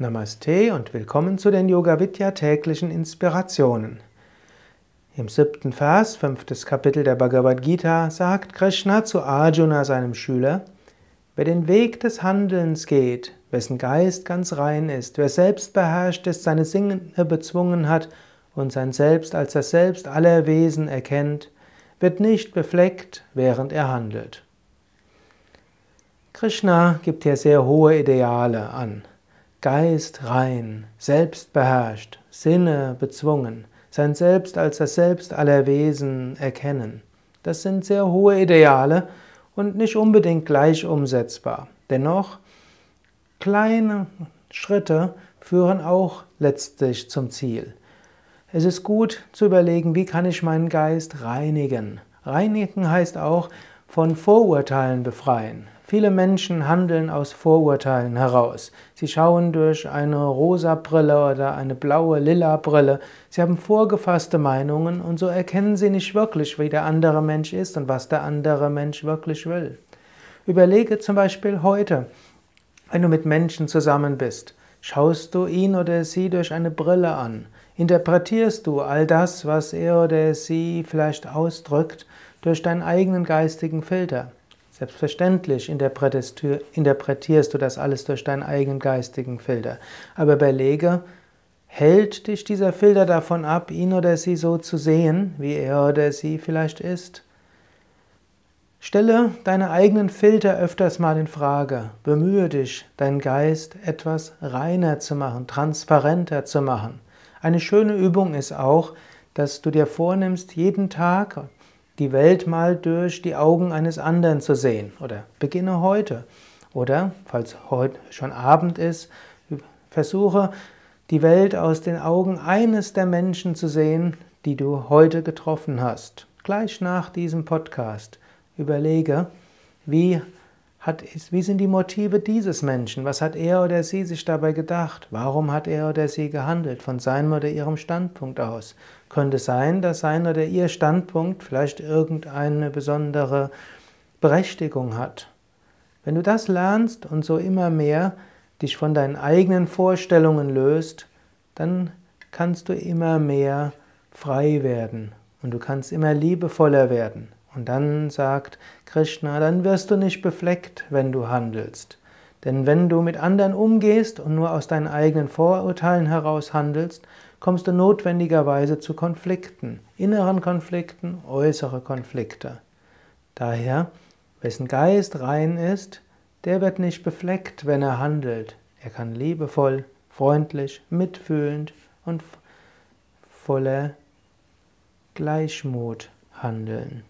Namaste und willkommen zu den Yoga Vidya täglichen Inspirationen. Im siebten Vers, fünftes Kapitel der Bhagavad Gita, sagt Krishna zu Arjuna, seinem Schüler, Wer den Weg des Handelns geht, wessen Geist ganz rein ist, wer selbst beherrscht ist, seine Sinne bezwungen hat und sein Selbst als das Selbst aller Wesen erkennt, wird nicht befleckt, während er handelt. Krishna gibt hier sehr hohe Ideale an. Geist rein, selbst beherrscht, Sinne bezwungen, sein Selbst als das Selbst aller Wesen erkennen. Das sind sehr hohe Ideale und nicht unbedingt gleich umsetzbar. Dennoch, kleine Schritte führen auch letztlich zum Ziel. Es ist gut zu überlegen, wie kann ich meinen Geist reinigen. Reinigen heißt auch von Vorurteilen befreien. Viele Menschen handeln aus Vorurteilen heraus. Sie schauen durch eine rosa Brille oder eine blaue lila Brille. Sie haben vorgefasste Meinungen und so erkennen sie nicht wirklich, wie der andere Mensch ist und was der andere Mensch wirklich will. Überlege zum Beispiel heute, wenn du mit Menschen zusammen bist, schaust du ihn oder sie durch eine Brille an? Interpretierst du all das, was er oder sie vielleicht ausdrückt, durch deinen eigenen geistigen Filter? Selbstverständlich interpretierst du das alles durch deinen eigenen geistigen Filter. Aber überlege, hält dich dieser Filter davon ab, ihn oder sie so zu sehen, wie er oder sie vielleicht ist? Stelle deine eigenen Filter öfters mal in Frage. Bemühe dich, deinen Geist etwas reiner zu machen, transparenter zu machen. Eine schöne Übung ist auch, dass du dir vornimmst, jeden Tag die Welt mal durch die Augen eines anderen zu sehen. Oder beginne heute. Oder, falls heute schon Abend ist, versuche die Welt aus den Augen eines der Menschen zu sehen, die du heute getroffen hast. Gleich nach diesem Podcast. Überlege, wie, hat, wie sind die Motive dieses Menschen? Was hat er oder sie sich dabei gedacht? Warum hat er oder sie gehandelt? Von seinem oder ihrem Standpunkt aus. Könnte sein, dass sein oder ihr Standpunkt vielleicht irgendeine besondere Berechtigung hat. Wenn du das lernst und so immer mehr dich von deinen eigenen Vorstellungen löst, dann kannst du immer mehr frei werden und du kannst immer liebevoller werden. Und dann sagt Krishna, dann wirst du nicht befleckt, wenn du handelst. Denn wenn du mit anderen umgehst und nur aus deinen eigenen Vorurteilen heraus handelst, kommst du notwendigerweise zu Konflikten, inneren Konflikten, äußere Konflikte. Daher, wessen Geist rein ist, der wird nicht befleckt, wenn er handelt. Er kann liebevoll, freundlich, mitfühlend und voller Gleichmut handeln.